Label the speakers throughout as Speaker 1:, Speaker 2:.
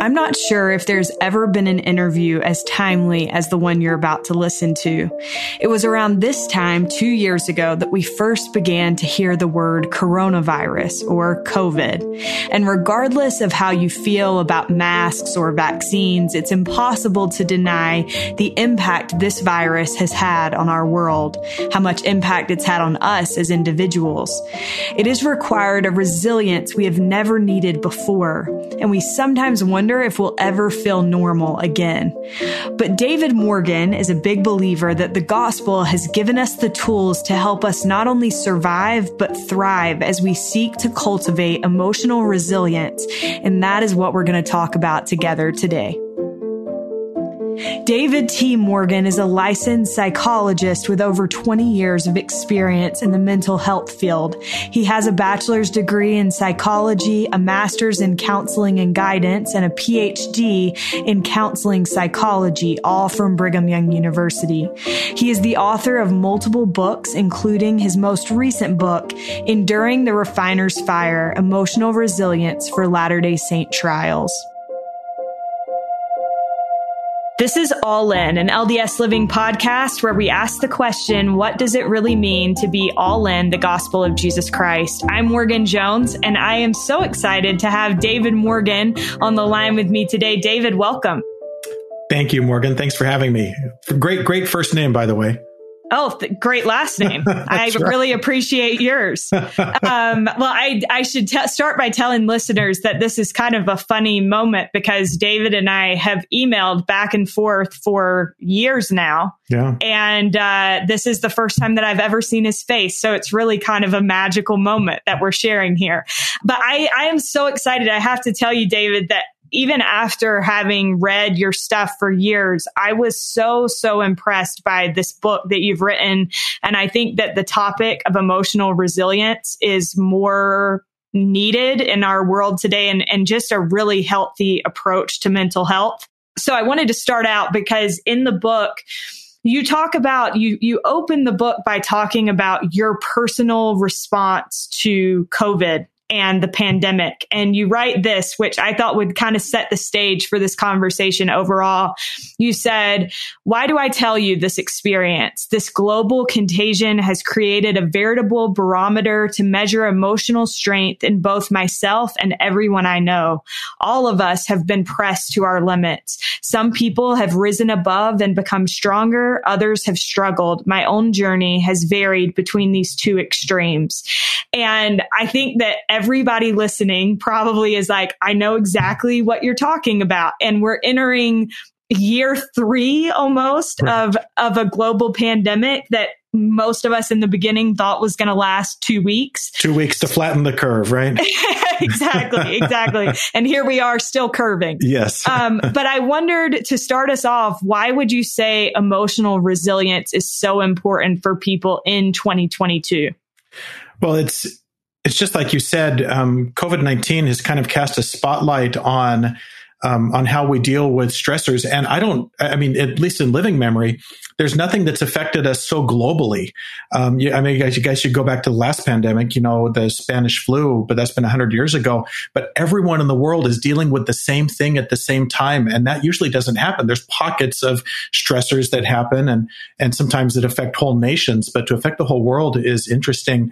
Speaker 1: I'm not sure if there's ever been an interview as timely as the one you're about to listen to. It was around this time, two years ago, that we first began to hear the word coronavirus or COVID. And regardless of how you feel about masks or vaccines, it's impossible to deny the impact this virus has had on our world, how much impact it's had on us as individuals. It has required a resilience we have never needed before, and we sometimes wonder wonder if we'll ever feel normal again. But David Morgan is a big believer that the gospel has given us the tools to help us not only survive, but thrive as we seek to cultivate emotional resilience. And that is what we're going to talk about together today. David T. Morgan is a licensed psychologist with over 20 years of experience in the mental health field. He has a bachelor's degree in psychology, a master's in counseling and guidance, and a PhD in counseling psychology, all from Brigham Young University. He is the author of multiple books, including his most recent book, Enduring the Refiner's Fire Emotional Resilience for Latter day Saint Trials. This is All In, an LDS Living podcast where we ask the question, what does it really mean to be all in the gospel of Jesus Christ? I'm Morgan Jones, and I am so excited to have David Morgan on the line with me today. David, welcome.
Speaker 2: Thank you, Morgan. Thanks for having me. Great, great first name, by the way.
Speaker 1: Oh, th- great last name. I right. really appreciate yours. Um, well, I, I should t- start by telling listeners that this is kind of a funny moment because David and I have emailed back and forth for years now.
Speaker 2: Yeah.
Speaker 1: And uh, this is the first time that I've ever seen his face. So it's really kind of a magical moment that we're sharing here. But I, I am so excited. I have to tell you, David, that even after having read your stuff for years, I was so, so impressed by this book that you've written. And I think that the topic of emotional resilience is more needed in our world today and, and just a really healthy approach to mental health. So I wanted to start out because in the book, you talk about you you open the book by talking about your personal response to covid and the pandemic. And you write this, which I thought would kind of set the stage for this conversation overall. You said, why do I tell you this experience? This global contagion has created a veritable barometer to measure emotional strength in both myself and everyone I know. All of us have been pressed to our limits. Some people have risen above and become stronger. Others have struggled. My own journey has varied between these two extremes. And I think that everybody listening probably is like, I know exactly what you're talking about. And we're entering year three almost right. of, of a global pandemic that most of us in the beginning thought was going to last two weeks.
Speaker 2: Two weeks to flatten the curve, right?
Speaker 1: exactly, exactly. and here we are still curving.
Speaker 2: Yes. um,
Speaker 1: but I wondered to start us off, why would you say emotional resilience is so important for people in 2022?
Speaker 2: Well, it's it's just like you said, um, COVID 19 has kind of cast a spotlight on. Um, on how we deal with stressors. And I don't, I mean, at least in living memory, there's nothing that's affected us so globally. Um, you, I mean, you guys, you guys should go back to the last pandemic, you know, the Spanish flu, but that's been 100 years ago. But everyone in the world is dealing with the same thing at the same time. And that usually doesn't happen. There's pockets of stressors that happen and, and sometimes it affect whole nations, but to affect the whole world is interesting.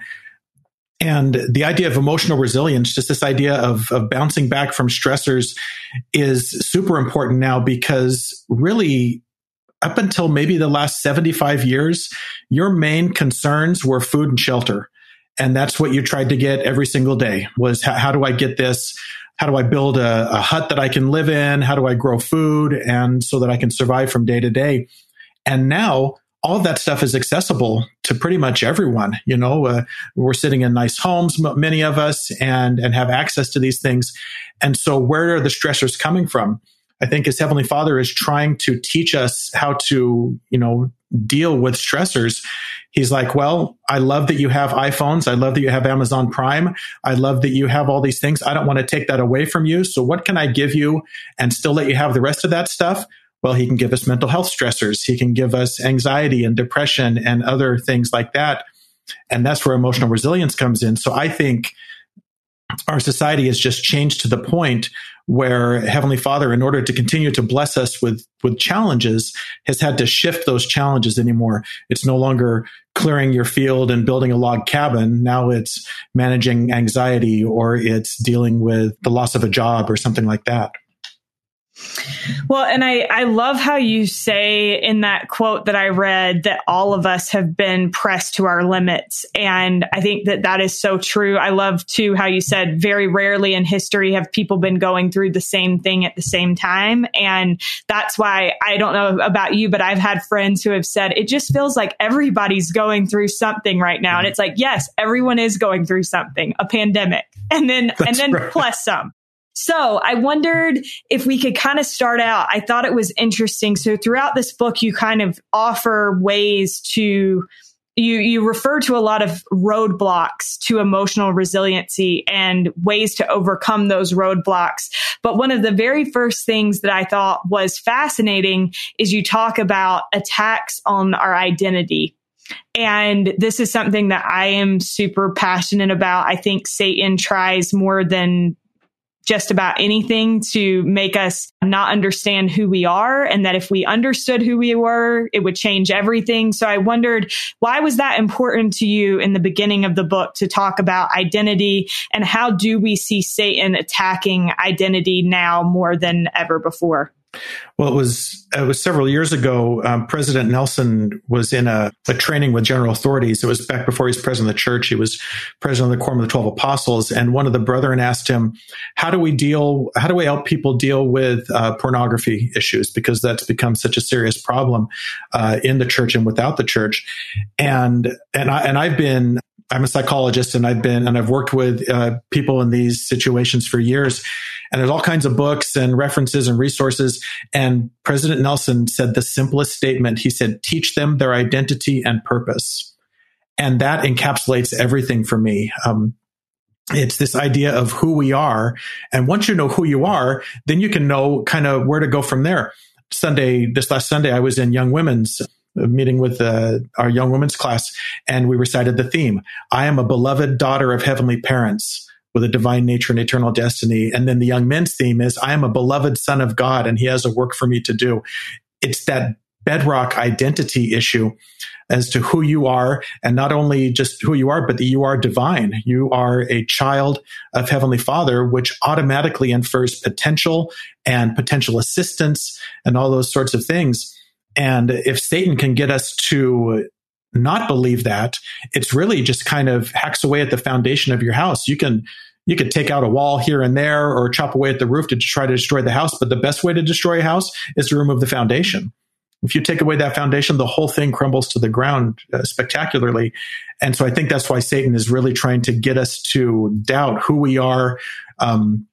Speaker 2: And the idea of emotional resilience, just this idea of, of bouncing back from stressors is super important now because really up until maybe the last 75 years, your main concerns were food and shelter. And that's what you tried to get every single day was how, do I get this? How do I build a, a hut that I can live in? How do I grow food? And so that I can survive from day to day. And now all of that stuff is accessible to pretty much everyone. You know, uh, we're sitting in nice homes, many of us, and and have access to these things. And so, where are the stressors coming from? I think as Heavenly Father is trying to teach us how to, you know, deal with stressors. He's like, well, I love that you have iPhones. I love that you have Amazon Prime. I love that you have all these things. I don't want to take that away from you. So what can I give you and still let you have the rest of that stuff? Well, he can give us mental health stressors. He can give us anxiety and depression and other things like that. And that's where emotional resilience comes in. So I think our society has just changed to the point where Heavenly Father, in order to continue to bless us with, with challenges, has had to shift those challenges anymore. It's no longer clearing your field and building a log cabin. Now it's managing anxiety or it's dealing with the loss of a job or something like that.
Speaker 1: Well, and I, I love how you say in that quote that I read that all of us have been pressed to our limits. And I think that that is so true. I love too how you said very rarely in history have people been going through the same thing at the same time. And that's why I don't know about you, but I've had friends who have said it just feels like everybody's going through something right now. And it's like, yes, everyone is going through something, a pandemic. And then, that's and then right. plus some. So I wondered if we could kind of start out. I thought it was interesting. So throughout this book, you kind of offer ways to you you refer to a lot of roadblocks to emotional resiliency and ways to overcome those roadblocks but one of the very first things that i thought was fascinating is you talk about attacks on our identity and this is something that I am super passionate about. I think Satan tries more than just about anything to make us not understand who we are and that if we understood who we were it would change everything. So i wondered why was that important to you in the beginning of the book to talk about identity and how do we see satan attacking identity now more than ever before
Speaker 2: well, it was it was several years ago. Um, president Nelson was in a, a, training with general authorities. It was back before he was president of the church. He was president of the Quorum of the Twelve Apostles, and one of the brethren asked him, "How do we deal? How do we help people deal with uh, pornography issues? Because that's become such a serious problem uh, in the church and without the church." And and I and I've been I'm a psychologist and I've been and I've worked with uh, people in these situations for years. And there's all kinds of books and references and resources. And President Nelson said the simplest statement. He said, teach them their identity and purpose. And that encapsulates everything for me. Um, it's this idea of who we are. And once you know who you are, then you can know kind of where to go from there. Sunday, this last Sunday, I was in Young Women's meeting with uh, our young women's class, and we recited the theme I am a beloved daughter of heavenly parents with a divine nature and eternal destiny. And then the young men's theme is I am a beloved son of God, and he has a work for me to do. It's that bedrock identity issue as to who you are and not only just who you are but that you are divine you are a child of heavenly father which automatically infers potential and potential assistance and all those sorts of things and if Satan can get us to not believe that, it's really just kind of hacks away at the foundation of your house. You can you could take out a wall here and there or chop away at the roof to try to destroy the house, but the best way to destroy a house is to remove the foundation. If you take away that foundation, the whole thing crumbles to the ground uh, spectacularly. And so I think that's why Satan is really trying to get us to doubt who we are, um,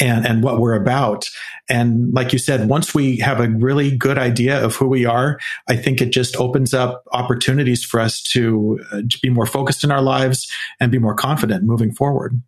Speaker 2: and, and what we're about. And like you said, once we have a really good idea of who we are, I think it just opens up opportunities for us to, uh, to be more focused in our lives and be more confident moving forward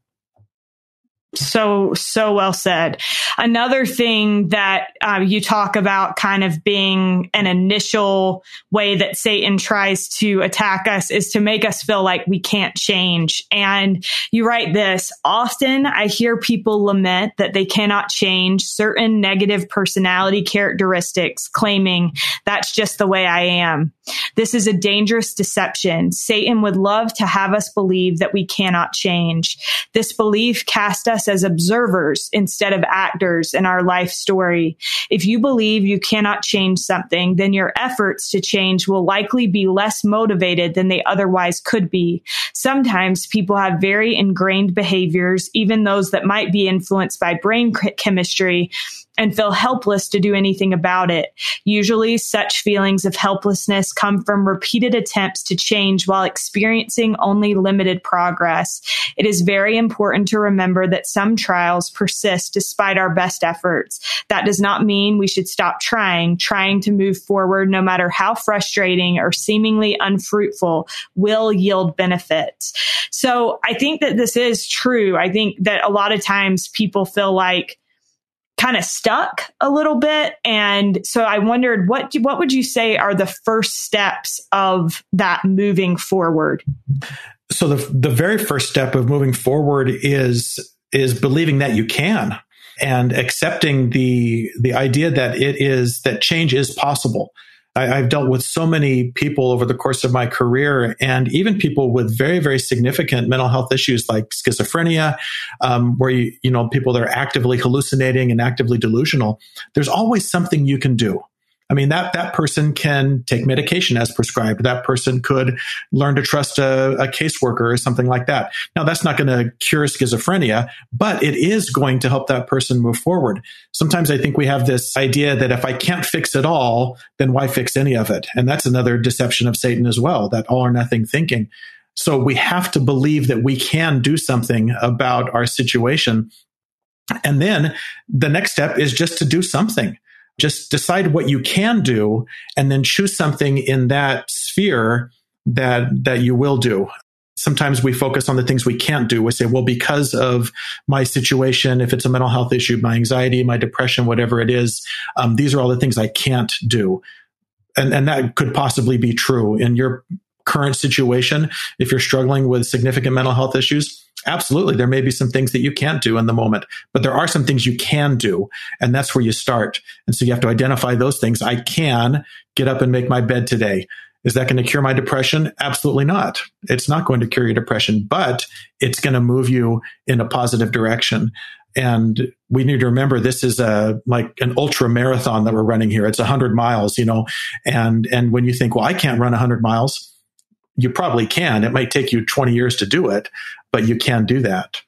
Speaker 1: so so well said. Another thing that uh, you talk about kind of being an initial way that satan tries to attack us is to make us feel like we can't change. And you write this often i hear people lament that they cannot change certain negative personality characteristics claiming that's just the way i am. This is a dangerous deception. Satan would love to have us believe that we cannot change. This belief cast us us as observers instead of actors in our life story. If you believe you cannot change something, then your efforts to change will likely be less motivated than they otherwise could be. Sometimes people have very ingrained behaviors, even those that might be influenced by brain chemistry and feel helpless to do anything about it. Usually such feelings of helplessness come from repeated attempts to change while experiencing only limited progress. It is very important to remember that some trials persist despite our best efforts. That does not mean we should stop trying. Trying to move forward, no matter how frustrating or seemingly unfruitful, will yield benefits. So I think that this is true. I think that a lot of times people feel like kind of stuck a little bit. And so I wondered what what would you say are the first steps of that moving forward?
Speaker 2: So the the very first step of moving forward is is believing that you can and accepting the the idea that it is that change is possible. I, have dealt with so many people over the course of my career, and even people with very, very significant mental health issues like schizophrenia, um, where you, you know people that are actively hallucinating and actively delusional. There's always something you can do. I mean, that, that person can take medication as prescribed. That person could learn to trust a, a caseworker or something like that. Now, that's not going to cure schizophrenia, but it is going to help that person move forward. Sometimes I think we have this idea that if I can't fix it all, then why fix any of it? And that's another deception of Satan as well, that all or nothing thinking. So we have to believe that we can do something about our situation. And then the next step is just to do something just decide what you can do and then choose something in that sphere that that you will do. Sometimes we focus on the things we can't do. We say well because of my situation if it's a mental health issue my anxiety my depression whatever it is um, these are all the things i can't do. And and that could possibly be true in your current situation. If you're struggling with significant mental health issues absolutely. There may be some things that you can't do in the moment but there are some things you can do and that's where you start. And so you have to identify those things. I can get up and make my bed today. Is that going to cure my depression? Absolutely not. It's not going to cure your depression but it's going to move you in a positive direction. And we need to remember this is a like an ultra marathon that we're running here. It's 100 miles you know? And and when you think well i can't run 100 miles you probably can. It might take you 20 years to do it, but you can do that.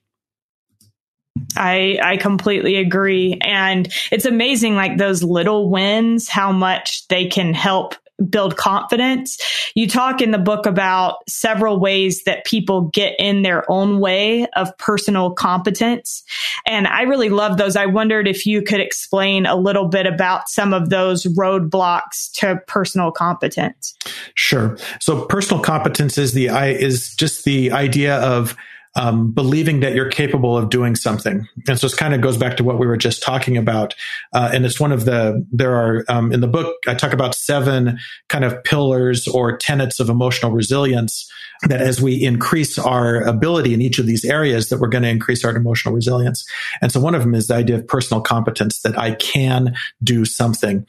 Speaker 1: I I completely agree and it's amazing like those little wins how much they can help build confidence. You talk in the book about several ways that people get in their own way of personal competence. And I really love those. I wondered if you could explain a little bit about some of those roadblocks to personal competence.
Speaker 2: Sure. So personal competence is the is just the idea of um, believing that you're capable of doing something. And so it kind of goes back to what we were just talking about. Uh, and it's one of the, there are, um, in the book, I talk about seven kind of pillars or tenets of emotional resilience that as we increase our ability in each of these areas, that we're going to increase our emotional resilience. And so one of them is the idea of personal competence, that I can do something.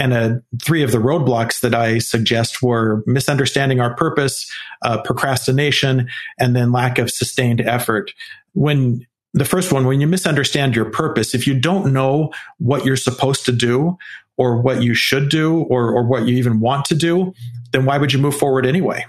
Speaker 2: And three of the roadblocks that I suggest were misunderstanding our purpose, uh, procrastination, and then lack of sustained effort. When the first one, when you misunderstand your purpose, if you don't know what you're supposed to do or what you should do or, or what you even want to do, then why would you move forward anyway?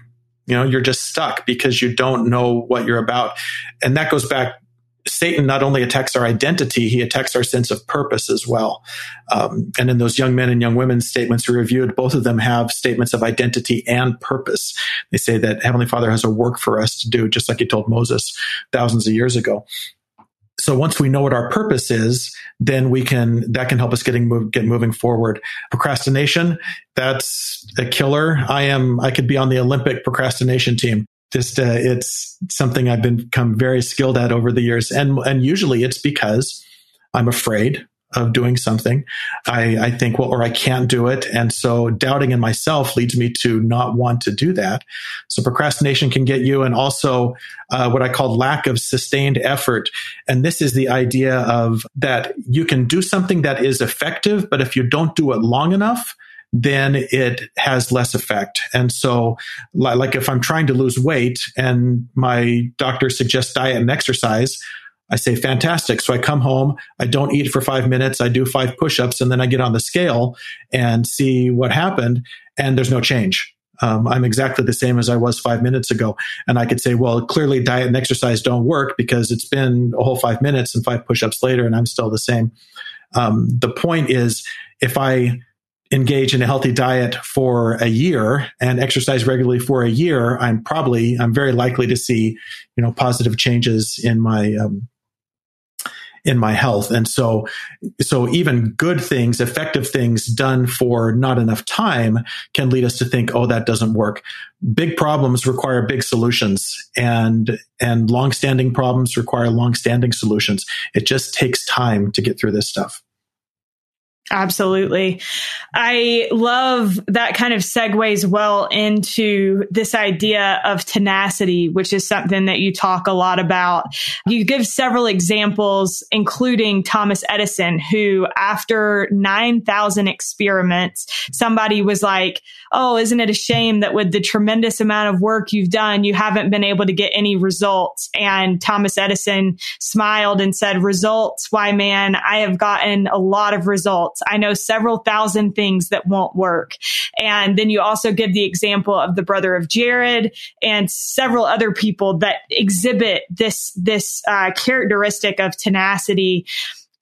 Speaker 2: You know, you're just stuck because you don't know what you're about. And that goes back Satan not only attacks our identity, he attacks our sense of purpose as well. Um, and in those young men and young women's statements we reviewed, both of them have statements of identity and purpose. They say that Heavenly Father has a work for us to do, just like he told Moses thousands of years ago. So once we know what our purpose is, then we can that can help us getting move, get moving forward. Procrastination, that's a killer. I am I could be on the Olympic procrastination team just uh, it's something I've become very skilled at over the years, and and usually it's because I'm afraid of doing something. I, I think, well, or I can't do it. And so doubting in myself leads me to not want to do that. So procrastination can get you and also uh, what I call lack of sustained effort. And this is the idea of that you can do something that is effective, but if you don't do it long enough, then it has less effect. And so, like if I'm trying to lose weight and my doctor suggests diet and exercise, I say, fantastic. So I come home, I don't eat for five minutes, I do five push ups, and then I get on the scale and see what happened, and there's no change. Um, I'm exactly the same as I was five minutes ago. And I could say, well, clearly diet and exercise don't work because it's been a whole five minutes and five push ups later, and I'm still the same. Um, the point is, if I engage in a healthy diet for a year and exercise regularly for a year, I'm probably, I'm very likely to see, you know, positive changes in my, um, in my health. And so, so even good things, effective things done for not enough time can lead us to think, oh, that doesn't work. Big problems require big solutions and, and long-standing problems require long-standing solutions. It just takes time to get through this stuff.
Speaker 1: Absolutely. I love that kind of segues well into this idea of tenacity, which is something that you talk a lot about. You give several examples, including Thomas Edison, who after 9,000 experiments, somebody was like, Oh, isn't it a shame that with the tremendous amount of work you've done, you haven't been able to get any results? And Thomas Edison smiled and said, results? Why, man, I have gotten a lot of results. I know several thousand things that won't work. And then you also give the example of the brother of Jared and several other people that exhibit this, this uh, characteristic of tenacity.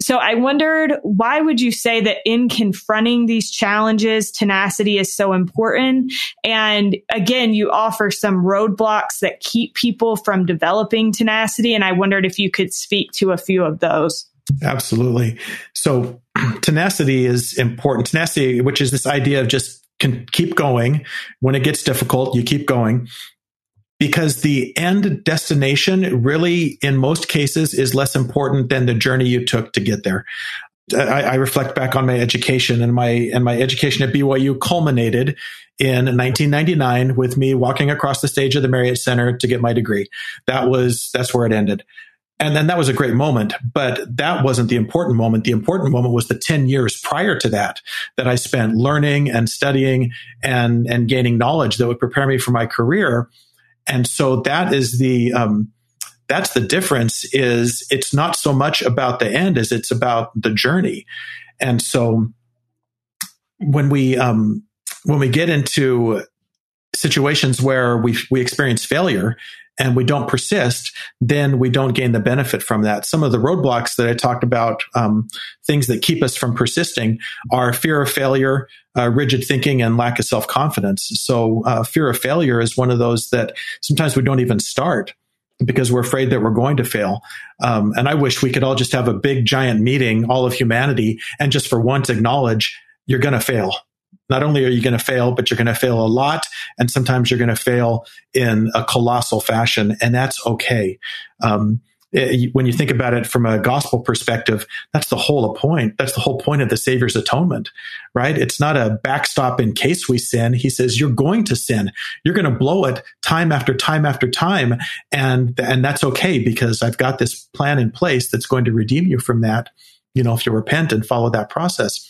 Speaker 1: So I wondered, why would you say that in confronting these challenges, tenacity is so important? And again, you offer some roadblocks that keep people from developing tenacity. And I wondered if you could speak to a few of those.
Speaker 2: Absolutely. So tenacity is important. Tenacity, which is this idea of just can keep going. When it gets difficult, you keep going because the end destination really, in most cases, is less important than the journey you took to get there. I, I, reflect back on my education and my and my education at BYU culminated in 1999 with me walking across the stage of the Marriott Center to get my degree. That was that's where it ended. And then that was a great moment, but that wasn't the important moment. The important moment was the 10 years prior to that, that I spent learning and studying and, and gaining knowledge that would prepare me for my career. And so that is the, um, that's the difference is it's not so much about the end as it's about the journey. And so when we, um, when we get into situations where we, we experience failure, and we don't persist, then we don't gain the benefit from that. Some of the roadblocks that I talked about, um, things that keep us from persisting, are fear of failure, uh, rigid thinking, and lack of self confidence. So, uh, fear of failure is one of those that sometimes we don't even start because we're afraid that we're going to fail. Um, and I wish we could all just have a big giant meeting, all of humanity, and just for once acknowledge you're going to fail not only are you going to fail, but you're going to fail a lot. And sometimes you're going to fail in a colossal fashion. And that's okay. Um, eh, when you think about it from a gospel perspective, that's the whole point. That's the whole point of the Savior's atonement, right? It's not a backstop in case we sin. He says, you're going to sin. You're going to blow it time after time after time. And, and that's okay because I've got this plan in place that's going to redeem you from that. You know, if you repent and follow that process.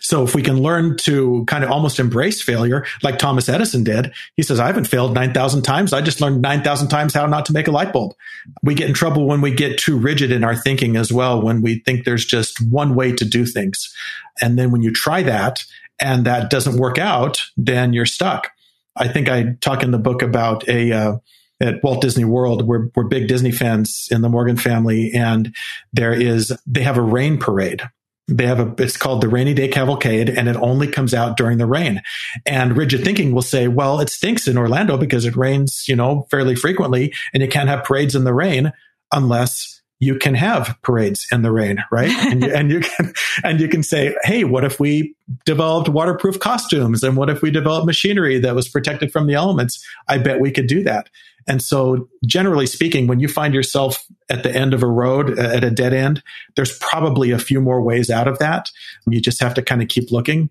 Speaker 2: So if we can learn to kind of almost embrace failure, like Thomas Edison did, he says, I haven't failed 9,000 times. I just learned 9,000 times how not to make a light bulb. We get in trouble when we get too rigid in our thinking as well, when we think there's just one way to do things. And then when you try that and that doesn't work out, then you're stuck. I think I talk in the book about a, uh, at Walt Disney World. We're, we're big Disney fans in the Morgan family, and there is they have a rain parade they have a it's called the rainy day cavalcade and it only comes out during the rain. And rigid thinking will say well it stinks in orlando because it rains you know fairly frequently and you can't have parades in the rain unless you can have parades in the rain right? And, you, and you can and you can say hey what if we developed waterproof costumes? And what if we developed machinery that was protected from the elements? I bet we could do that and so, generally speaking, when you find yourself at the end of a road, at a dead end, there's probably a few more ways out of that. You just have to kind of keep looking.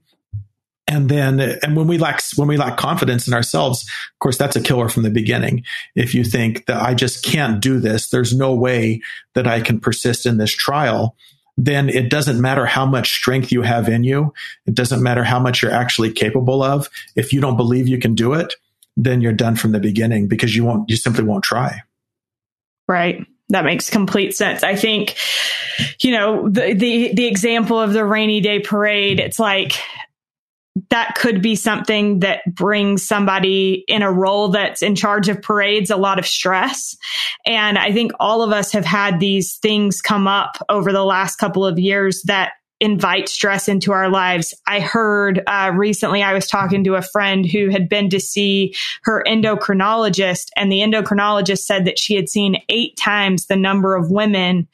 Speaker 2: And then, and when we lack, when we lack confidence in ourselves, of course, that's a killer from the beginning. If you think that I just can't do this, there's no way that I can persist in this trial, then it doesn't matter how much strength you have in you. It doesn't matter how much you're actually capable of. If you don't believe you can do it, then you're done from the beginning because you won't, you simply won't try.
Speaker 1: Right. That makes complete sense. I think, you know, the, the, the example of the rainy day parade, it's like, that could be something that brings somebody in a role that's in charge of parades a lot of stress. And I think all of us have had these things come up over the last couple of years that invite stress into our lives. I heard uh, recently, I was talking to a friend who had been to see her endocrinologist, and the endocrinologist said that she had seen eight times the number of women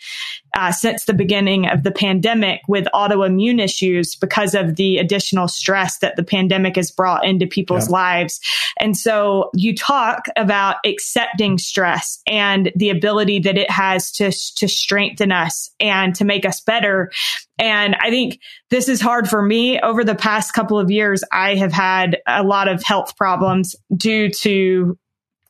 Speaker 1: uh, since the beginning of the pandemic with autoimmune issues because of the additional stress that the pandemic has brought into people's yeah. lives. And so you talk about accepting stress and the ability that it has to, to strengthen us and to make us better. And I think this is hard for me. Over the past couple of years, I have had a lot of health problems due to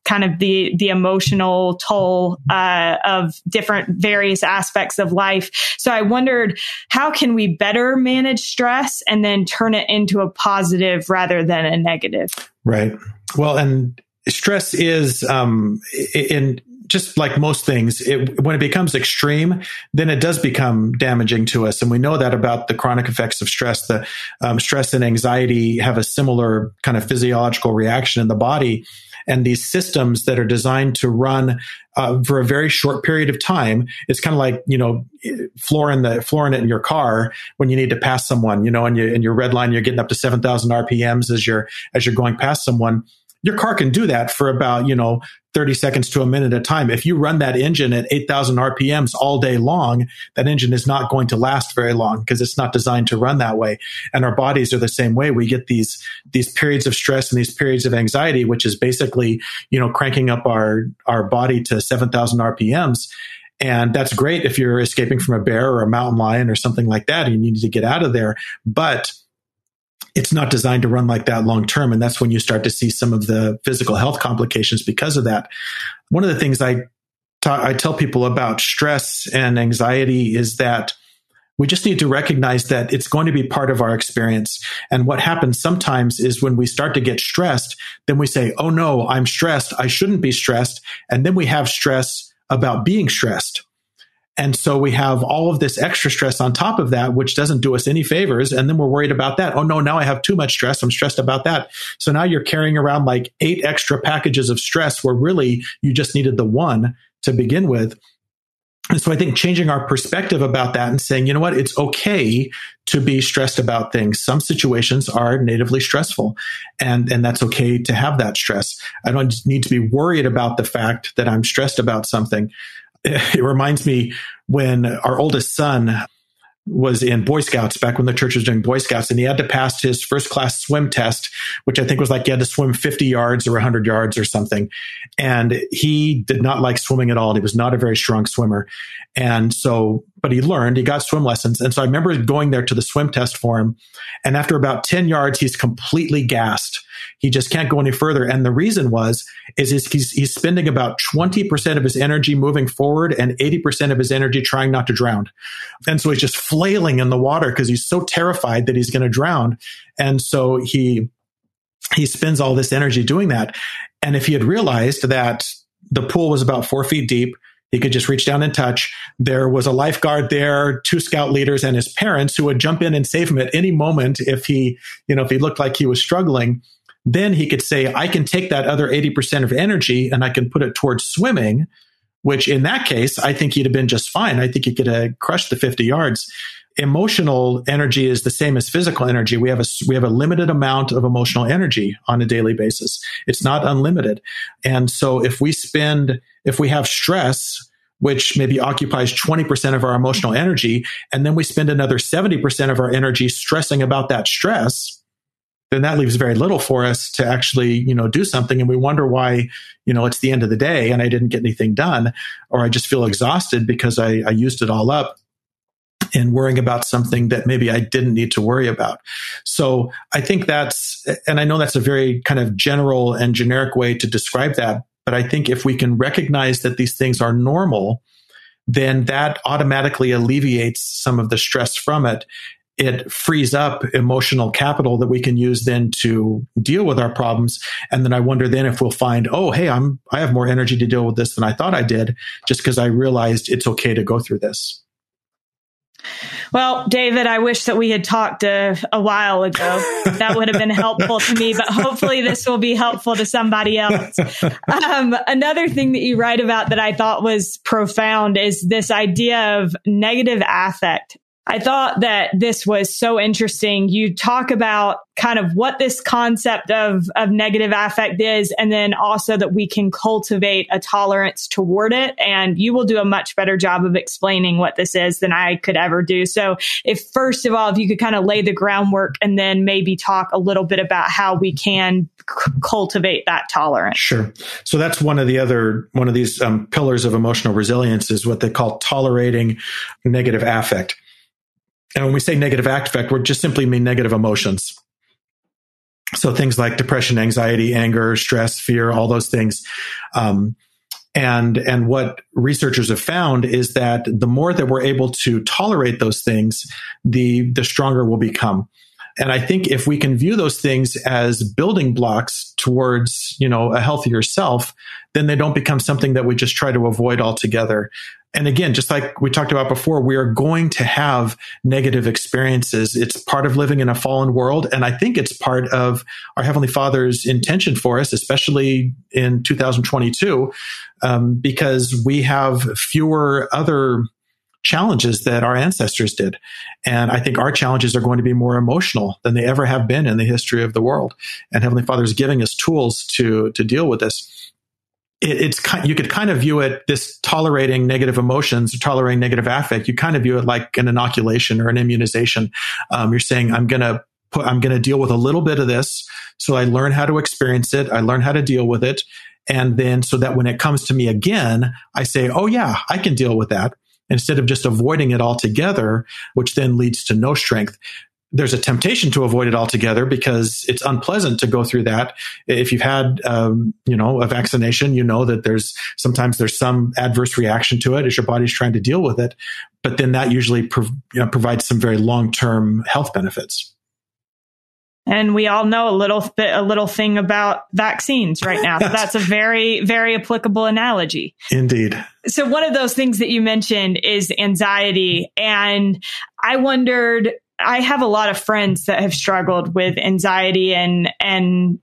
Speaker 1: kind of the the emotional toll uh, of different various aspects of life. So I wondered how can we better manage stress and then turn it into a positive rather than a negative.
Speaker 2: Right. Well, and stress is um, in just like most things, it, when it becomes extreme, then it does become damaging to us. And we know that about the chronic effects of stress. The um, stress and anxiety have a similar kind of physiological reaction in the body and these systems that are designed to run uh, for a very short period of time. It's kind of like you know flooring the flooring it in your car when you need to pass someone. You know, and you in your red line, you're getting up to seven thousand RPMs as you're as you're going past someone your car can do that for about, you know, 30 seconds to a minute at a time. If you run that engine at 8,000 RPMs all day long, that engine is not going to last very long because it's not designed to run that way. And our bodies are the same way. We get these, these periods of stress and these periods of anxiety, which is basically, you know, cranking up our, our body to 7,000 RPMs. And that's great if you're escaping from a bear or a mountain lion or something like that and you need to get out of there. But it's not designed to run like that long term. And that's when you start to see some of the physical health complications because of that. One of the things I, ta- I tell people about stress and anxiety is that we just need to recognize that it's going to be part of our experience. And what happens sometimes is when we start to get stressed, then we say, Oh no, I'm stressed. I shouldn't be stressed. And then we have stress about being stressed. And so we have all of this extra stress on top of that, which doesn't do us any favors. And then we're worried about that. Oh no, now I have too much stress. I'm stressed about that. So now you're carrying around like eight extra packages of stress where really you just needed the one to begin with. And so I think changing our perspective about that and saying, you know what, it's okay to be stressed about things. Some situations are natively stressful and, and that's okay to have that stress. I don't need to be worried about the fact that I'm stressed about something. it reminds me when our oldest son was in Boy Scouts back when the church was doing Boy Scouts, and he had to pass his first class swim test, which I think was like he had to swim 50 yards or 100 yards or something. And he did not like swimming at all. He was not a very strong swimmer. And so, but he learned, he got swim lessons. And so I remember going there to the swim test for him. And after about 10 yards, he's completely gassed he just can't go any further. And the reason was, is he's, he's spending about 20% of his energy moving forward and 80% of his energy trying not to drown. And so he's just flailing in the water because he's so terrified that he's going to drown. And so he, he spends all this energy doing that. And if he had realized that the pool was about four feet deep, he could just reach down and touch. There was a lifeguard there, two scout leaders and his parents who would jump in and save him at any moment if he, you know, if he looked like he was struggling then he could say, I can take that other 80% of energy and I can put it towards swimming, which in that case, I think he'd have been just fine. I think he could have crushed the 50 yards. Emotional energy is the same as physical energy. We have a, we have a limited amount of emotional energy on a daily basis. It's not unlimited. And so if we spend, if we have stress, which maybe occupies 20% of our emotional energy, and then we spend another 70% of our energy stressing about that stress, then that leaves very little for us to actually, you know, do something. And we wonder why, you know, it's the end of the day and I didn't get anything done, or I just feel exhausted because I, I used it all up in worrying about something that maybe I didn't need to worry about. So I think that's, and I know that's a very kind of general and generic way to describe that. But I think if we can recognize that these things are normal, then that automatically alleviates some of the stress from it it frees up emotional capital that we can use then to deal with our problems. And then I wonder then if we'll find, oh, hey, I'm, I have more energy to deal with this than I thought I did just because I realized it's okay to go through this.
Speaker 1: Well, David, I wish that we had talked a, a while ago. That would have been helpful to me, but hopefully this will be helpful to somebody else. Um, another thing that you write about that I thought was profound is this idea of negative affect I thought that this was so interesting. You talk about kind of what this concept of, of negative affect is, and then also that we can cultivate a tolerance toward it. And you will do a much better job of explaining what this is than I could ever do. So if first of all, if you could kind of lay the groundwork and then maybe talk a little bit about how we can c- cultivate that tolerance.
Speaker 2: Sure. So that's one of the other, one of these um, pillars of emotional resilience is what they call tolerating negative affect. And when we say negative affect, we're just simply mean negative emotions. So things like depression, anxiety, anger, stress, fear, all those things. Um, and and what researchers have found is that the more that we're able to tolerate those things, the the stronger we'll become. And I think if we can view those things as building blocks towards, you know, a healthier self, then they don't become something that we just try to avoid altogether and again, just like we talked about before, we are going to have negative experiences. It's part of living in a fallen world. And I think it's part of our Heavenly Father's intention for us, especially in 2022, um, because we have fewer other challenges that our ancestors did. And I think our challenges are going to be more emotional than they ever have been in the history of the world. And Heavenly Father is giving us tools to, to deal with this it, it's kind, you could kind of view it this tolerating negative emotions, tolerating negative affect. You kind of view it like an inoculation or an immunization. Um, you're saying, I'm going to put, I'm going to deal with a little bit of this. So I learn how to experience it. I learn how to deal with it. And then so that when it comes to me again, I say, Oh yeah, I can deal with that instead of just avoiding it altogether, which then leads to no strength there's a temptation to avoid it altogether because it's unpleasant to go through that. If you've had, um, you know, a vaccination, you know that there's sometimes there's some adverse reaction to it as your body's trying to deal with it. But then that usually prov- you know, provides some very long term health benefits.
Speaker 1: And we all know a little bit, a little thing about vaccines right now. So that's a very, very applicable analogy.
Speaker 2: Indeed.
Speaker 1: So one of those things that you mentioned is anxiety. And I wondered, I have a lot of friends that have struggled with anxiety and, and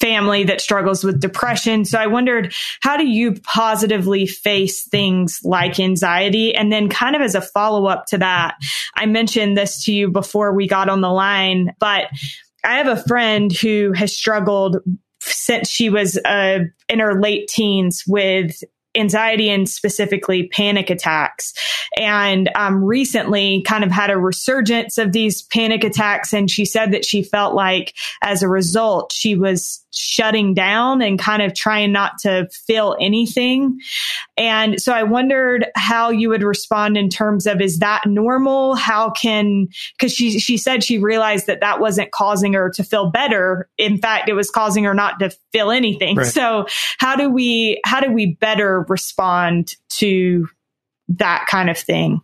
Speaker 1: family that struggles with depression. So I wondered, how do you positively face things like anxiety? And then kind of as a follow up to that, I mentioned this to you before we got on the line, but I have a friend who has struggled since she was uh, in her late teens with anxiety and specifically panic attacks. And um, recently kind of had a resurgence of these panic attacks. And she said that she felt like as a result, she was shutting down and kind of trying not to feel anything. And so I wondered how you would respond in terms of is that normal? How can, because she, she said she realized that that wasn't causing her to feel better. In fact, it was causing her not to feel anything. Right. So how do we, how do we better respond to that kind of thing?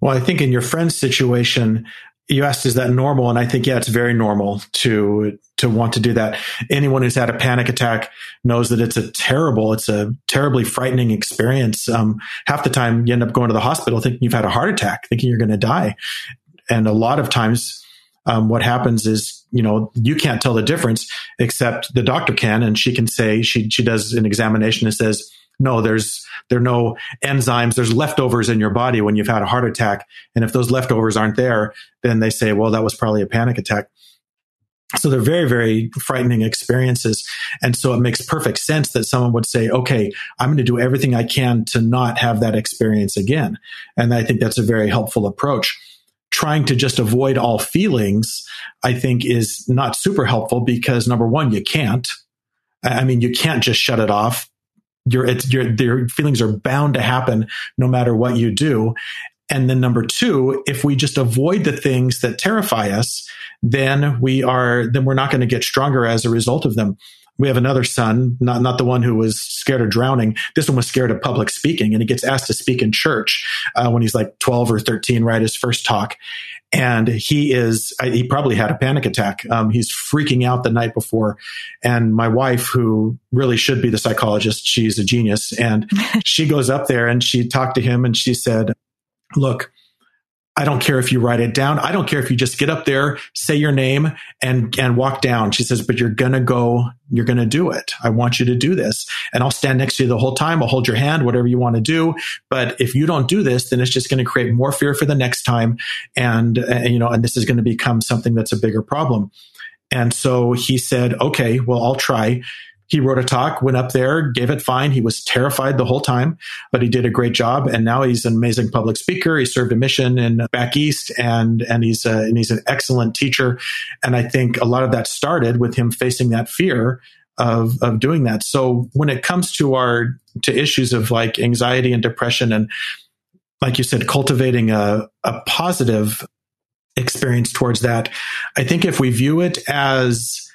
Speaker 2: Well, I think in your friend's situation, you asked, is that normal? And I think, yeah, it's very normal to, to want to do that. Anyone who's had a panic attack knows that it's a terrible, it's a terribly frightening experience. Um, half the time you end up going to the hospital thinking you've had a heart attack, thinking you're going to die. And a lot of times, um, what happens is, you know, you can't tell the difference except the doctor can, and she can say, she, she does an examination and says, no, there's, there are no enzymes. There's leftovers in your body when you've had a heart attack. And if those leftovers aren't there, then they say, well, that was probably a panic attack. So they're very, very frightening experiences. And so it makes perfect sense that someone would say, okay, I'm going to do everything I can to not have that experience again. And I think that's a very helpful approach. Trying to just avoid all feelings, I think is not super helpful because number one, you can't. I mean, you can't just shut it off your, your, your feelings are bound to happen no matter what you do. And then number two, if we just avoid the things that terrify us, then we are, then we're not going to get stronger as a result of them. We have another son, not, not the one who was scared of drowning. This one was scared of public speaking and he gets asked to speak in church uh, when he's like 12 or 13, right? His first talk and he is he probably had a panic attack. Um, he's freaking out the night before. And my wife who really should be the psychologist she's a genius. And she goes up there and she talked to him and she said look I don't care if you write it down. I don't care if you just get up there, say your name and, and walk down. She says, but you're going to go, you're going to do it. I want you to do this and I'll stand next to you the whole time. I'll hold your hand, whatever you want to do. But if you don't do this, then it's just going to create more fear for the next time. And, and you know, and this is going to become something that's a bigger problem. And so he said, okay, well, I'll try he wrote a talk, went up there, gave it fine. He was terrified the whole time, but he did a great job. And now he's an amazing public speaker. He served a mission in back east, and and he's a, and he's an excellent teacher. And I think a lot of that started with him facing that fear of of doing that. So when it comes to our to issues of like anxiety and depression, and like you said, cultivating a a positive experience towards that, I think if we view it as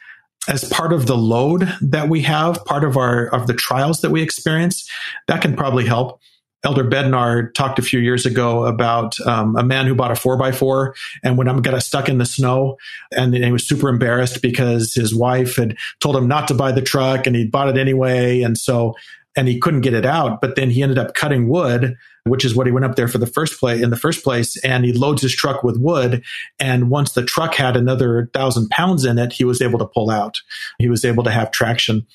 Speaker 2: as part of the load that we have, part of our of the trials that we experience, that can probably help. Elder Bednar talked a few years ago about um, a man who bought a four by four and when I'm got stuck in the snow and he was super embarrassed because his wife had told him not to buy the truck and he bought it anyway. And so and he couldn't get it out. But then he ended up cutting wood, which is what he went up there for the first play in the first place. And he loads his truck with wood. And once the truck had another thousand pounds in it, he was able to pull out. He was able to have traction.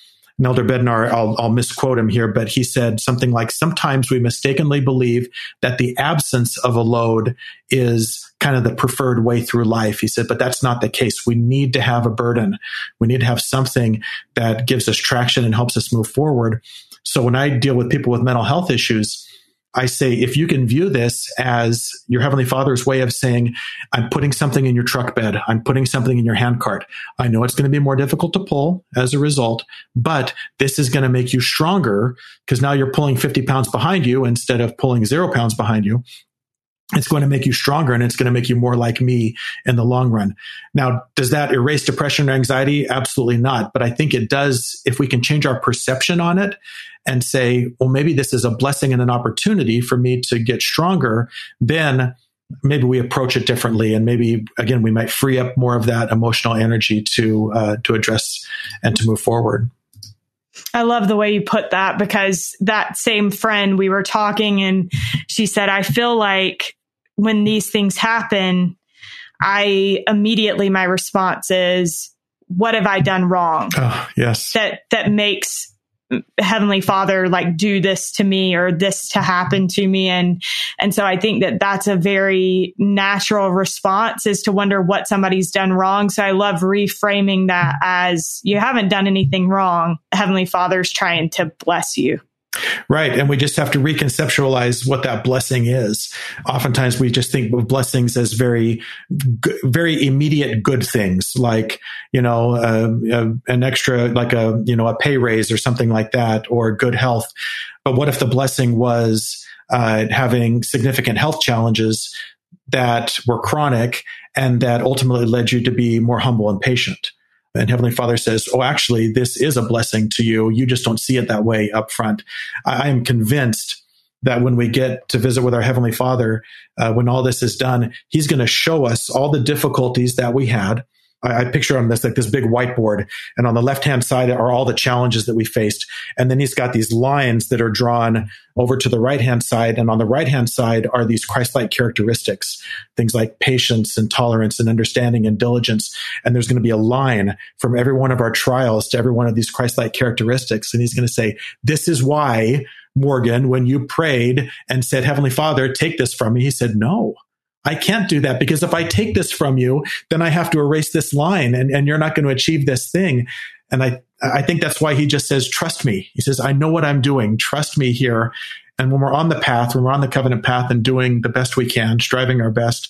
Speaker 2: Elder Bednar, I'll, I'll misquote him here, but he said something like, sometimes we mistakenly believe that the absence of a load is kind of the preferred way through life. He said, but that's not the case. We need to have a burden. We need to have something that gives us traction and helps us move forward. So when I deal with people with mental health issues, I say, if you can view this as your Heavenly Father's way of saying, I'm putting something in your truck bed, I'm putting something in your handcart. I know it's going to be more difficult to pull as a result, but this is going to make you stronger because now you're pulling 50 pounds behind you instead of pulling zero pounds behind you it's going to make you stronger and it's going to make you more like me in the long run. Now, does that erase depression or anxiety? Absolutely not. But I think it does if we can change our perception on it and say, well, maybe this is a blessing and an opportunity for me to get stronger, then maybe we approach it differently. And maybe, again, we might free up more of that emotional energy to, uh, to address and to move forward.
Speaker 1: I love the way you put that because that same friend we were talking and she said, I feel like when these things happen, I immediately, my response is, what have I done wrong?
Speaker 2: Oh, yes.
Speaker 1: That, that makes heavenly father like do this to me or this to happen to me. And and so i think that that's a very natural response is to wonder what somebody's done wrong. So i love reframing that as you haven't done anything wrong. Heavenly father's trying to bless you
Speaker 2: Right. And we just have to reconceptualize what that blessing is. Oftentimes we just think of blessings as very, very immediate good things like, you know, uh, uh, an extra, like a, you know, a pay raise or something like that or good health. But what if the blessing was, uh, having significant health challenges that were chronic and that ultimately led you to be more humble and patient? And Heavenly Father says, Oh, actually, this is a blessing to you. You just don't see it that way up front. I, am convinced that when we get to visit with our Heavenly Father, uh, when all this is done, He's going to show us all the difficulties that we had I, I picture on this like this big whiteboard, and on the left hand side are all the challenges that we faced, and then he's got these lines that are drawn over to the right hand side, and on the right hand side are these Christ-like characteristics, things like patience and tolerance and understanding and diligence, and there's going to be a line from every one of our trials to every one of these Christ-like characteristics, and he's going to say, "This is why." Morgan, when you prayed and said, Heavenly Father, take this from me, he said, No, I can't do that because if I take this from you, then I have to erase this line and, and you're not going to achieve this thing. And I, I think that's why he just says, trust me. He says, I know what I'm doing. Trust me here. And when we're on the path, when we're on the covenant path and doing the best we can, striving our best,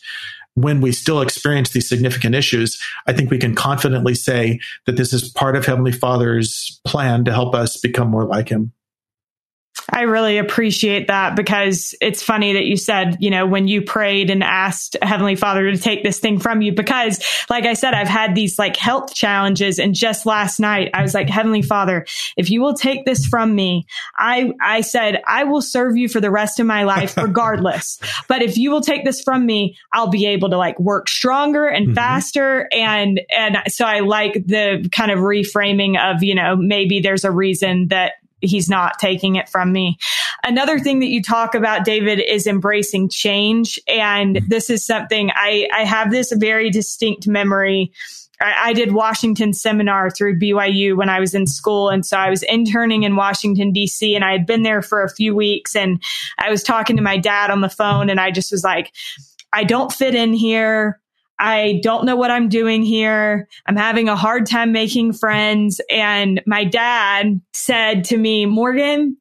Speaker 2: when we still experience these significant issues, I think we can confidently say that this is part of Heavenly Father's plan to help us become more like Him.
Speaker 1: I really appreciate that because it's funny that you said, you know, when you prayed and asked Heavenly Father to take this thing from you, because like I said, I've had these like health challenges. And just last night, I was like, Heavenly Father, if you will take this from me, I, I said, I will serve you for the rest of my life, regardless. but if you will take this from me, I'll be able to like work stronger and mm-hmm. faster. And, and so I like the kind of reframing of, you know, maybe there's a reason that he's not taking it from me. Another thing that you talk about, David, is embracing change. And mm-hmm. this is something I, I have this very distinct memory. I, I did Washington seminar through BYU when I was in school. And so I was interning in Washington, DC, and I had been there for a few weeks. And I was talking to my dad on the phone, and I just was like, I don't fit in here. I don't know what I'm doing here. I'm having a hard time making friends. And my dad said to me, Morgan,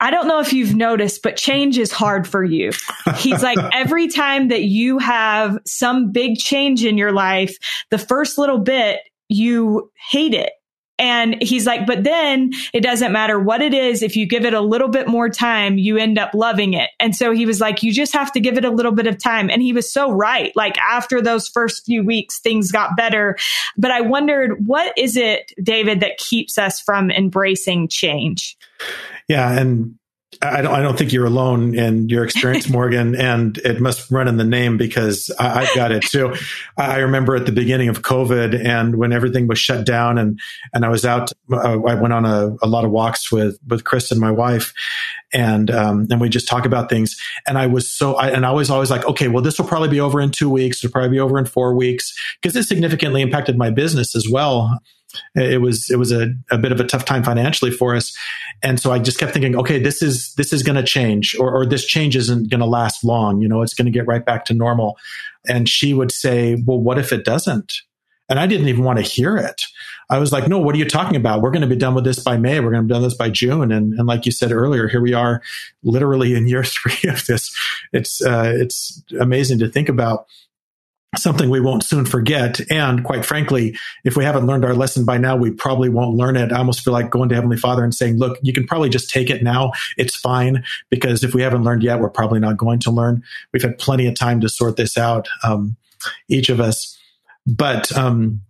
Speaker 1: I don't know if you've noticed, but change is hard for you. He's like, every time that you have some big change in your life, the first little bit, you hate it. And he's like, but then it doesn't matter what it is. If you give it a little bit more time, you end up loving it. And so he was like, you just have to give it a little bit of time. And he was so right. Like after those first few weeks, things got better. But I wondered, what is it, David, that keeps us from embracing change?
Speaker 2: Yeah. And I don't, I don't think you're alone in your experience, Morgan, and it must run in the name because I, have got it too. I remember at the beginning of COVID and when everything was shut down and, and I was out, uh, I went on a, a, lot of walks with, with Chris and my wife and, um, and we just talk about things. And I was so, I, and I was always like, okay, well, this will probably be over in two weeks. It'll probably be over in four weeks because it significantly impacted my business as well it was it was a, a bit of a tough time financially for us. And so i just kept thinking okay this is this is going to change or, or this change isn't going to last long you know it's going to get right back to normal. And she would say well what if it doesn't? And i didn't even want to hear it. I was like no what are you talking about? We're going to be done with this by may we're going to be done this by june. And, and like you said earlier here we are literally in year three of this. It's uh, it's amazing to think about something we won't soon forget. And quite frankly, if we haven't learned our lesson by now, we probably won't learn it. I almost feel like going to Heavenly Father and saying, look, you can probably just take it now. It's fine. Because if we haven't learned yet, we're probably not going to learn. We've had plenty of time to sort this out, um, each of us. But, um,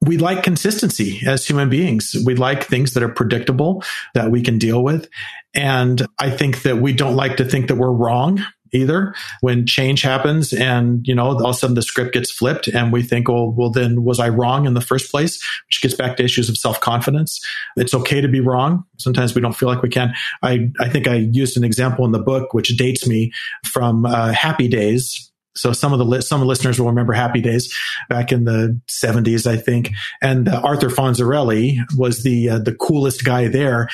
Speaker 2: we like consistency as human beings. We like things that are predictable that we can deal with. And I think that we don't like to think that we're wrong either. When change happens and you know all of a sudden the script gets flipped and we think oh well then was i wrong in the first place? Which gets back to issues of self-confidence. It's okay to be wrong. Sometimes we don't feel like we can. I i think i used an example in the book which dates me from uh, happy days so some of the li- some listeners will remember Happy Days back in the 70s, I think. And uh, Arthur Fonzarelli was the uh, the coolest guy there,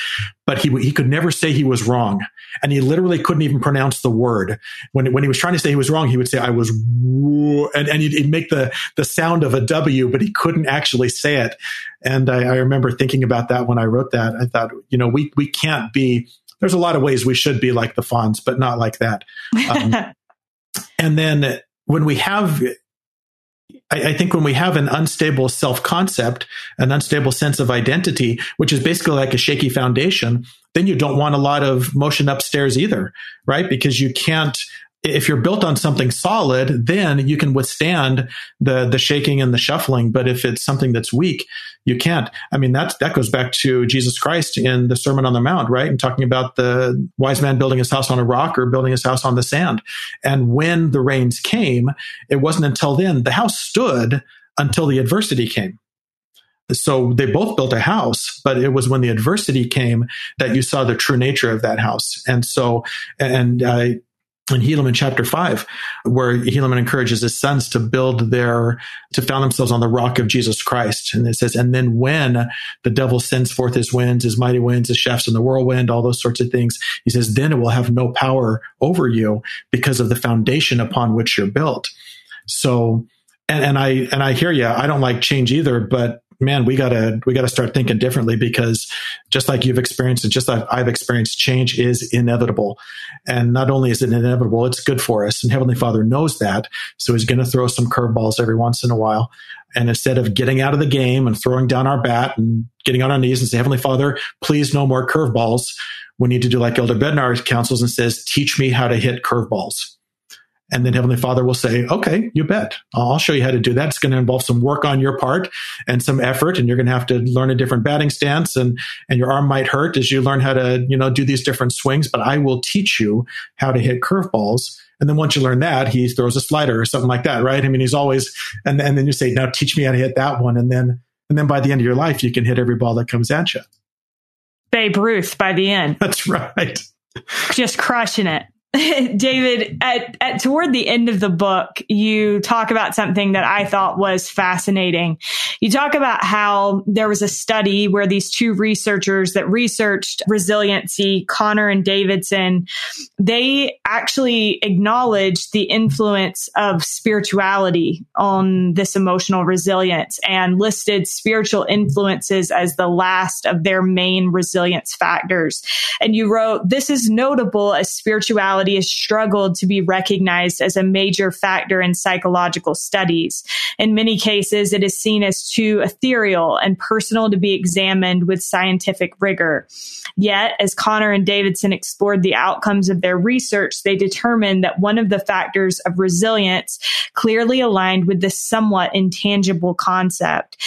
Speaker 2: but he he could never say he was wrong, and he literally couldn't even pronounce the word. When when he was trying to say he was wrong, he would say I was, and and he'd, he'd make the the sound of a W, but he couldn't actually say it. And I, I remember thinking about that when I wrote that. I thought, you know, we we can't be there's a lot of ways we should be like the Fonz, but not like that. Um, and then when we have I, think when we have an unstable self concept, an unstable sense of identity, which is basically like a shaky foundation, then you don't want a lot of motion upstairs either, right? Because you can't if you're built on something solid, then you can withstand the the shaking and the shuffling. But if it's something that's weak, you can't. I mean, that that goes back to Jesus Christ in the Sermon on the Mount, right? And talking about the wise man building his house on a rock or building his house on the sand. And when the rains came, it wasn't until then the house stood until the adversity came. So they both built a house, but it was when the adversity came that you saw the true nature of that house. And so, and uh, in Helaman chapter five, where Helaman encourages his sons to build their, to found themselves on the rock of Jesus Christ. And it says, and then when the devil sends forth his winds, his mighty winds, his shafts in the whirlwind, all those sorts of things, he says, then it will have no power over you because of the foundation upon which you're built. So, and, and I, and I hear you. I don't like change either, but man, we gotta we gotta start thinking differently because just like you've experienced and just like I've experienced, change is inevitable. And not only is it inevitable, it's good for us. And Heavenly Father knows that. So he's gonna throw some curveballs every once in a while. And instead of getting out of the game and throwing down our bat and getting on our knees and say, Heavenly Father, please no more curveballs, we need to do like Elder Bednar counsels and says, teach me how to hit curveballs and then Heavenly Father will say, okay, you bet. I'll show you how to do that. It's going to involve some work on your part and some effort. And you're going to have to learn a different batting stance and, and your arm might hurt as you learn how to, you know, do these different swings, but I will teach you how to hit curveballs. And then once you learn that, he throws a slider or something like that, right? I mean, he's always, and, and then you say, now teach me how to hit that one. And then, and then by the end of your life, you can hit every ball that comes at you.
Speaker 1: Babe Ruth by the end.
Speaker 2: That's right.
Speaker 1: Just crushing it. David, at, at, toward the end of the book, you talk about something that I thought was fascinating. You talk about how there was a study where these two researchers that researched resiliency, Connor and Davidson, they actually acknowledged the influence of spirituality on this emotional resilience and listed spiritual influences as the last of their main resilience factors. And you wrote, this is notable as spirituality sexuality has struggled to be recognized as a major factor in psychological studies. In many cases, it is seen as too ethereal and personal to be examined with scientific rigor. Yet, as Connor and Davidson explored the outcomes of their research, they determined that one of the factors of resilience clearly aligned with this somewhat intangible concept.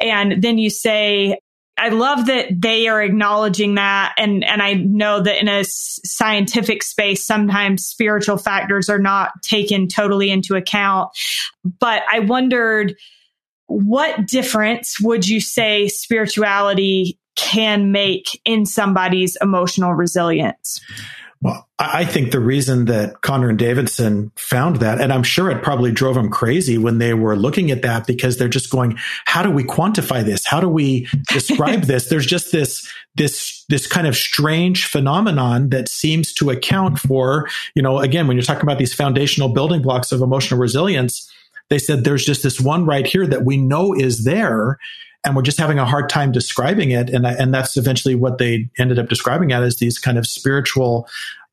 Speaker 1: And then you say, I love that they are acknowledging that. And, and I know that in a scientific space, sometimes spiritual factors are not taken totally into account. But I wondered, what difference would you say spirituality can make in somebody's emotional resilience?
Speaker 2: Well, I think the reason that Connor and Davidson found that, and I'm sure it probably drove them crazy when they were looking at that because they're just going, how do we quantify this? How do we describe this? There's just this, this, this kind of strange phenomenon that seems to account for, you know, again, when you're talking about these foundational building blocks of emotional resilience, they said there's just this one right here that we know is there and we're just having a hard time describing it. And, and that's eventually what they ended up describing it as these kind of spiritual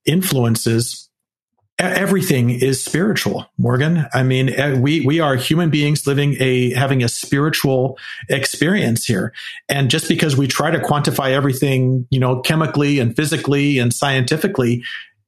Speaker 2: influences. Everything is spiritual, Morgan. I mean, we, we are human beings living a, having a spiritual experience here. And just because we try to quantify everything, you know, chemically and physically and scientifically,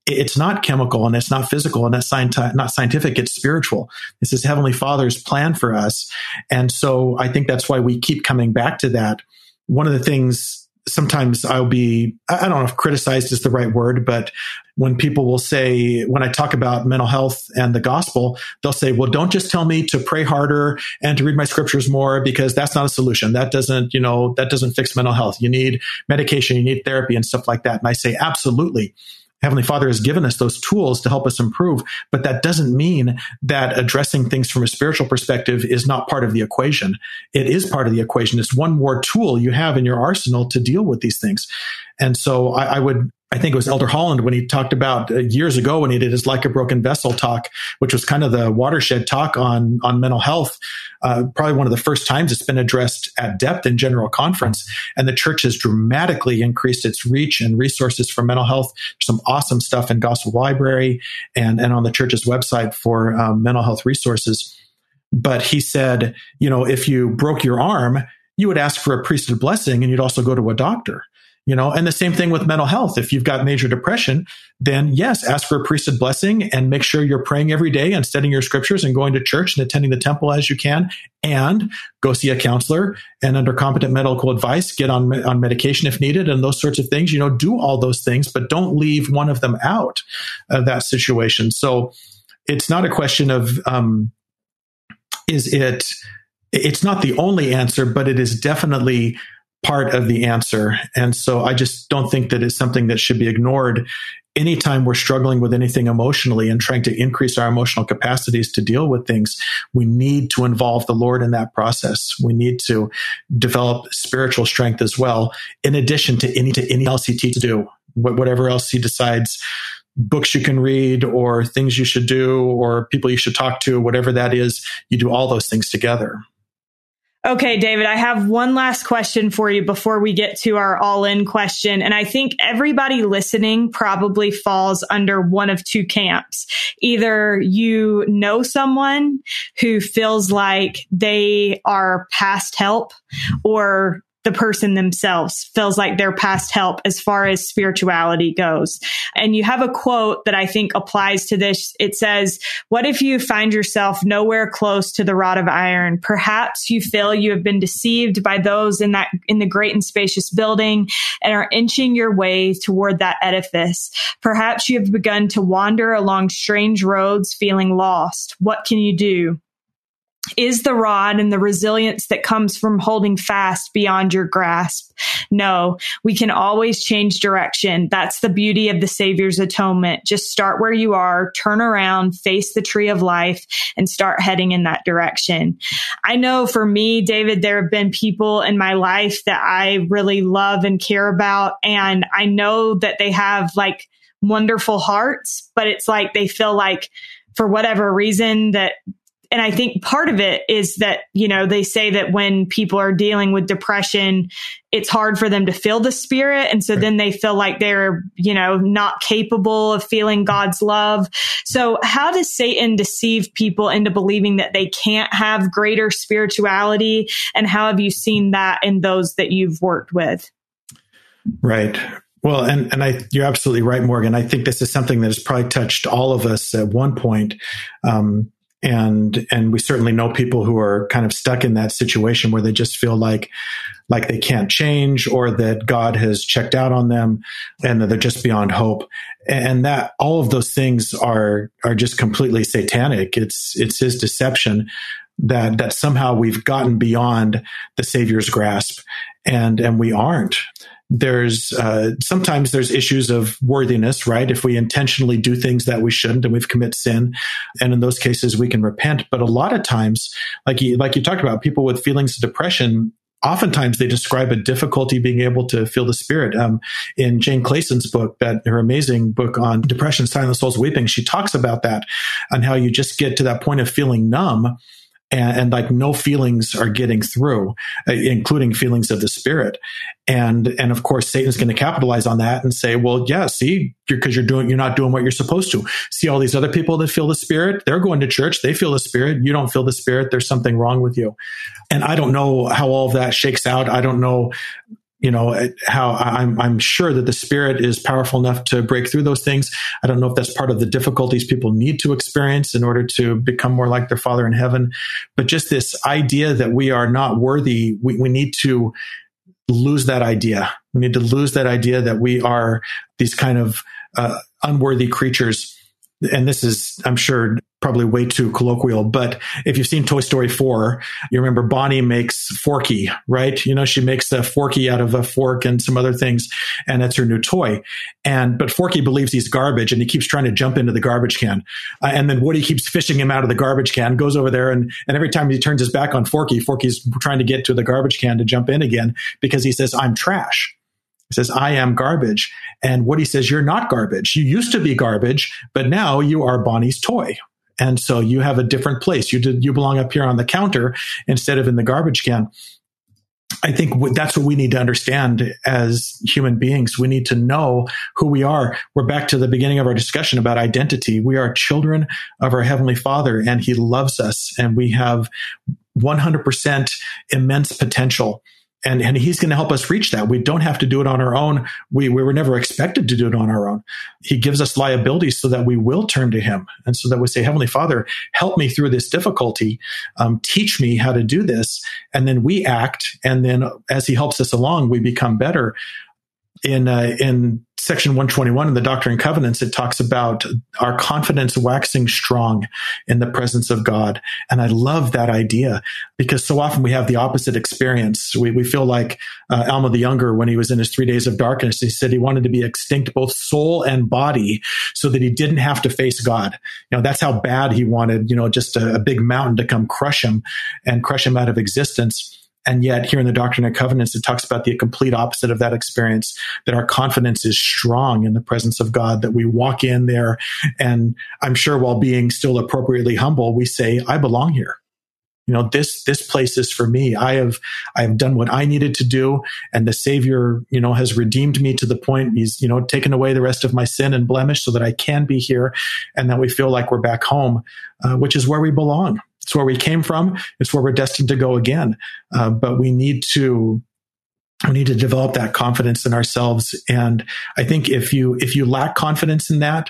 Speaker 2: it's not chemical and it's not physical and it's not scientific. It's spiritual. This is Heavenly Father's plan for us. And so I think that's why we keep coming back to that. One of the things sometimes I'll be, I don't know if criticized is the right word, but when people will say, when I talk about mental health and the gospel, they'll say, well, don't just tell me to pray harder and to read my scriptures more because that's not a solution. That doesn't, you know, that doesn't fix mental health. You need medication, you need therapy and stuff like that. And I say, absolutely. Heavenly Father has given us those tools to help us improve, but that doesn't mean that addressing things from a spiritual perspective is not part of the equation. It is part of the equation. It's one more tool you have in your arsenal to deal with these things. And so I, I would I think it was Elder Holland when he talked about uh, years ago when he did his like a broken vessel talk, which was kind of the watershed talk on on mental health. Uh, probably one of the first times it's been addressed at depth in general conference, and the church has dramatically increased its reach and resources for mental health. Some awesome stuff in Gospel Library and and on the church's website for um, mental health resources. But he said, you know, if you broke your arm, you would ask for a priesthood blessing, and you'd also go to a doctor you know and the same thing with mental health. If you've got major depression then yes ask for a priesthood blessing and make sure you're praying every day and studying your scriptures and going to church and attending the temple as you can. And go see a counselor and under competent medical advice get on on medication if needed and those sorts of things. You know do all those things but don't leave one of them out of that situation. So it's not a question of um, is it it's not the only answer but it is definitely part of the answer. And so I just don't think that it's something that should be ignored anytime we're struggling with anything emotionally and trying to increase our emotional capacities to deal with things, we need to involve the Lord in that process. We need to develop spiritual strength as well, in addition to any to any else he teaches to do, whatever else he decides books you can read or things you should do or people you should talk to, whatever that is, you do all those things together.
Speaker 1: Okay, David, I have one last question for you before we get to our all in question. And I think everybody listening probably falls under one of two camps. Either you know someone who feels like they are past help or the person themselves feels like they're past help as far as spirituality goes. And you have a quote that I think applies to this. It says, what if you find yourself nowhere close to the rod of iron? Perhaps you feel you have been deceived by those in that, in the great and spacious building and are inching your way toward that edifice. Perhaps you have begun to wander along strange roads feeling lost. What can you do? Is the rod and the resilience that comes from holding fast beyond your grasp. No, we can always change direction. That's the beauty of the Savior's atonement. Just start where you are, turn around, face the tree of life, and start heading in that direction. I know for me, David, there have been people in my life that I really love and care about. And I know that they have like wonderful hearts, but it's like they feel like for whatever reason that and I think part of it is that, you know, they say that when people are dealing with depression, it's hard for them to feel the spirit. And so then they feel like they're, you know, not capable of feeling God's love. So how does Satan deceive people into believing that they can't have greater spirituality? And how have you seen that in those that you've worked with?
Speaker 2: Right. Well, and, and I, you're absolutely right, Morgan. I think this is something that has probably touched all of us at one point. Um, and and we certainly know people who are kind of stuck in that situation where they just feel like like they can't change or that God has checked out on them and that they're just beyond hope. And that all of those things are are just completely satanic. It's it's his deception that that somehow we've gotten beyond the savior's grasp and and we aren't there's uh, sometimes there's issues of worthiness, right? If we intentionally do things that we shouldn't and we've commit sin, and in those cases we can repent. But a lot of times, like you, like you talked about, people with feelings of depression. Oftentimes, they describe a difficulty being able to feel the spirit. Um, in Jane Clayson's book, that her amazing book on depression, Silent Souls Weeping, she talks about that and how you just get to that point of feeling numb and, and, like no feelings are getting through, uh, including feelings of the spirit. And, and of course, Satan's going to capitalize on that and say, well, yeah, see, because you're, you're doing, you're not doing what you're supposed to. See all these other people that feel the spirit. They're going to church. They feel the spirit. You don't feel the spirit. There's something wrong with you. And I don't know how all of that shakes out. I don't know you know how I'm I'm sure that the spirit is powerful enough to break through those things. I don't know if that's part of the difficulties people need to experience in order to become more like their Father in heaven. But just this idea that we are not worthy, we, we need to lose that idea. We need to lose that idea that we are these kind of uh, unworthy creatures and this is, I'm sure, probably way too colloquial, but if you've seen Toy Story 4, you remember Bonnie makes Forky, right? You know, she makes a Forky out of a fork and some other things, and that's her new toy. And, but Forky believes he's garbage and he keeps trying to jump into the garbage can. Uh, and then Woody keeps fishing him out of the garbage can, goes over there, and, and every time he turns his back on Forky, Forky's trying to get to the garbage can to jump in again because he says, I'm trash. He says, I am garbage. And Woody says, You're not garbage. You used to be garbage, but now you are Bonnie's toy. And so you have a different place. You did, you belong up here on the counter instead of in the garbage can. I think that's what we need to understand as human beings. We need to know who we are. We're back to the beginning of our discussion about identity. We are children of our Heavenly Father, and He loves us, and we have 100% immense potential and and he's going to help us reach that. We don't have to do it on our own. We we were never expected to do it on our own. He gives us liabilities so that we will turn to him, and so that we say, Heavenly Father, help me through this difficulty. Um, teach me how to do this, and then we act. And then as He helps us along, we become better in uh, in section 121 in the Doctrine and Covenants, it talks about our confidence waxing strong in the presence of God. And I love that idea because so often we have the opposite experience. We, we feel like uh, Alma the Younger, when he was in his three days of darkness, he said he wanted to be extinct both soul and body so that he didn't have to face God. You know, that's how bad he wanted, you know, just a, a big mountain to come crush him and crush him out of existence. And yet, here in the Doctrine and Covenants, it talks about the complete opposite of that experience that our confidence is strong in the presence of God, that we walk in there. And I'm sure while being still appropriately humble, we say, I belong here. You know, this, this place is for me. I have, I have done what I needed to do. And the Savior, you know, has redeemed me to the point he's, you know, taken away the rest of my sin and blemish so that I can be here and that we feel like we're back home, uh, which is where we belong. It's where we came from. It's where we're destined to go again. Uh, but we need to we need to develop that confidence in ourselves. And I think if you if you lack confidence in that,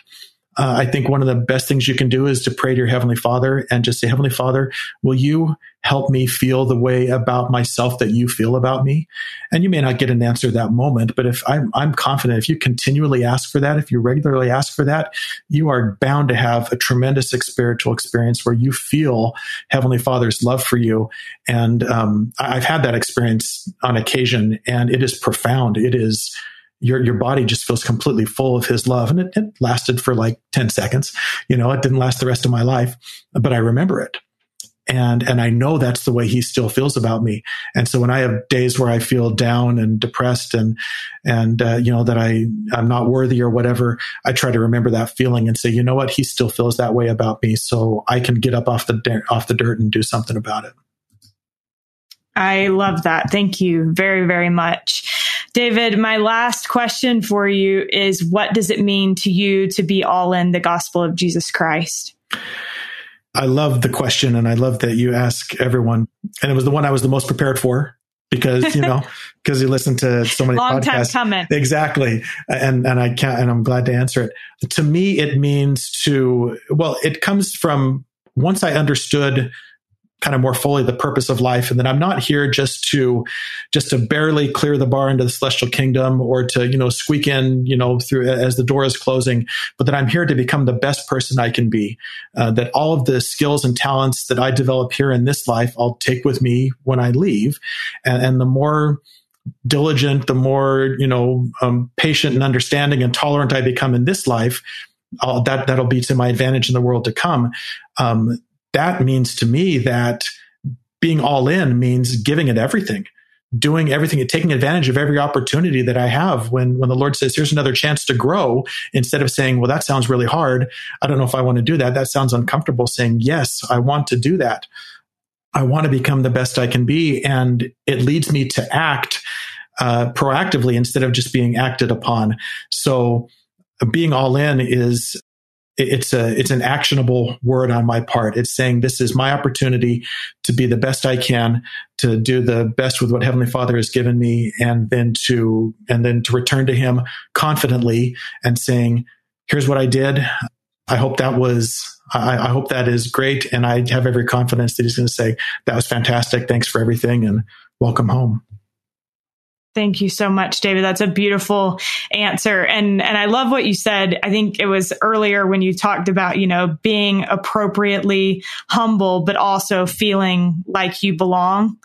Speaker 2: uh, I think one of the best things you can do is to pray to your Heavenly Father and just say, Heavenly Father, will you help me feel the way about myself that you feel about me? And you may not get an answer that moment, but if I'm, I'm confident, if you continually ask for that, if you regularly ask for that, you are bound to have a tremendous spiritual experience where you feel Heavenly Father's love for you. And um, I've had that experience on occasion, and it is profound. It is your your body just feels completely full of his love. And it, it, lasted for like 10 seconds. You know it didn't last the rest of my life but i remember it. And and i know that's the way he still feels about me. And so when i have days where i feel down and depressed and and uh, you know that i i'm not worthy or whatever i try to remember that feeling and say you know what? He still feels that way about me. So i can get up off the off the dirt and do something about it.
Speaker 1: I love that. Thank you very, very much. David, my last question for you is what does it mean to you to be all in the gospel of Jesus Christ?
Speaker 2: I love the question and I love that you ask everyone. And it was the one I was the most prepared for because, you know, because you listen to so many
Speaker 1: Long
Speaker 2: podcasts.
Speaker 1: coming.
Speaker 2: Exactly. And, and I can't, and I'm glad to answer it. To me, it means to, well, it comes from once I understood kind of more fully the purpose of life and that i'm not here just to just to barely clear the bar into the celestial kingdom or to you know squeak in you know through as the door is closing but that i'm here to become the best person i can be uh, that all of the skills and talents that i develop here in this life i'll take with me when i leave and, and the more diligent the more you know um, patient and understanding and tolerant i become in this life I'll, that that'll be to my advantage in the world to come. Um, that means to me that being all in means giving it everything doing everything and taking advantage of every opportunity that I have. When when the Lord says here's another chance to grow instead of saying well that sounds really hard. I don't know if I want to do that. That sounds uncomfortable saying yes I want to do that. I want to become the best I can be. And it leads me to act uh, proactively instead of just being acted upon. So being all in is it's a it's an actionable word on my part. It's saying this is my opportunity to be the best i can to do the best with what heavenly father has given me and then to and then to return to him confidently and saying here's what i did. I hope that was I, I hope that is great and i have every confidence that he's going to say that was fantastic. Thanks for everything and welcome home
Speaker 1: Thank you so much, David. That's a beautiful answer. And, and I love what you said. I think it was earlier when you talked about, you know, being appropriately humble, but also feeling like you belong.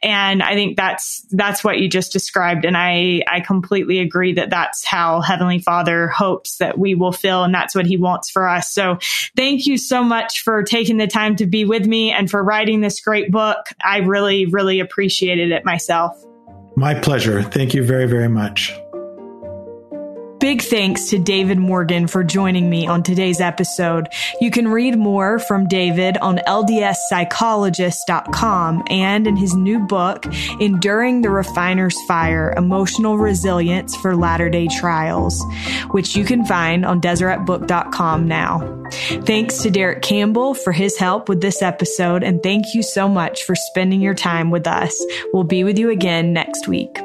Speaker 1: And I think that's, that's what you just described. And I, I completely agree that that's how Heavenly Father hopes that we will feel. And that's what he wants for us. So thank you so much for taking the time to be with me and for writing this great book. I really, really appreciated it myself.
Speaker 2: My pleasure. Thank you very, very much.
Speaker 1: Big thanks to David Morgan for joining me on today's episode. You can read more from David on ldspsychologist.com and in his new book, Enduring the Refiner's Fire Emotional Resilience for Latter day Trials, which you can find on DeseretBook.com now. Thanks to Derek Campbell for his help with this episode, and thank you so much for spending your time with us. We'll be with you again next week.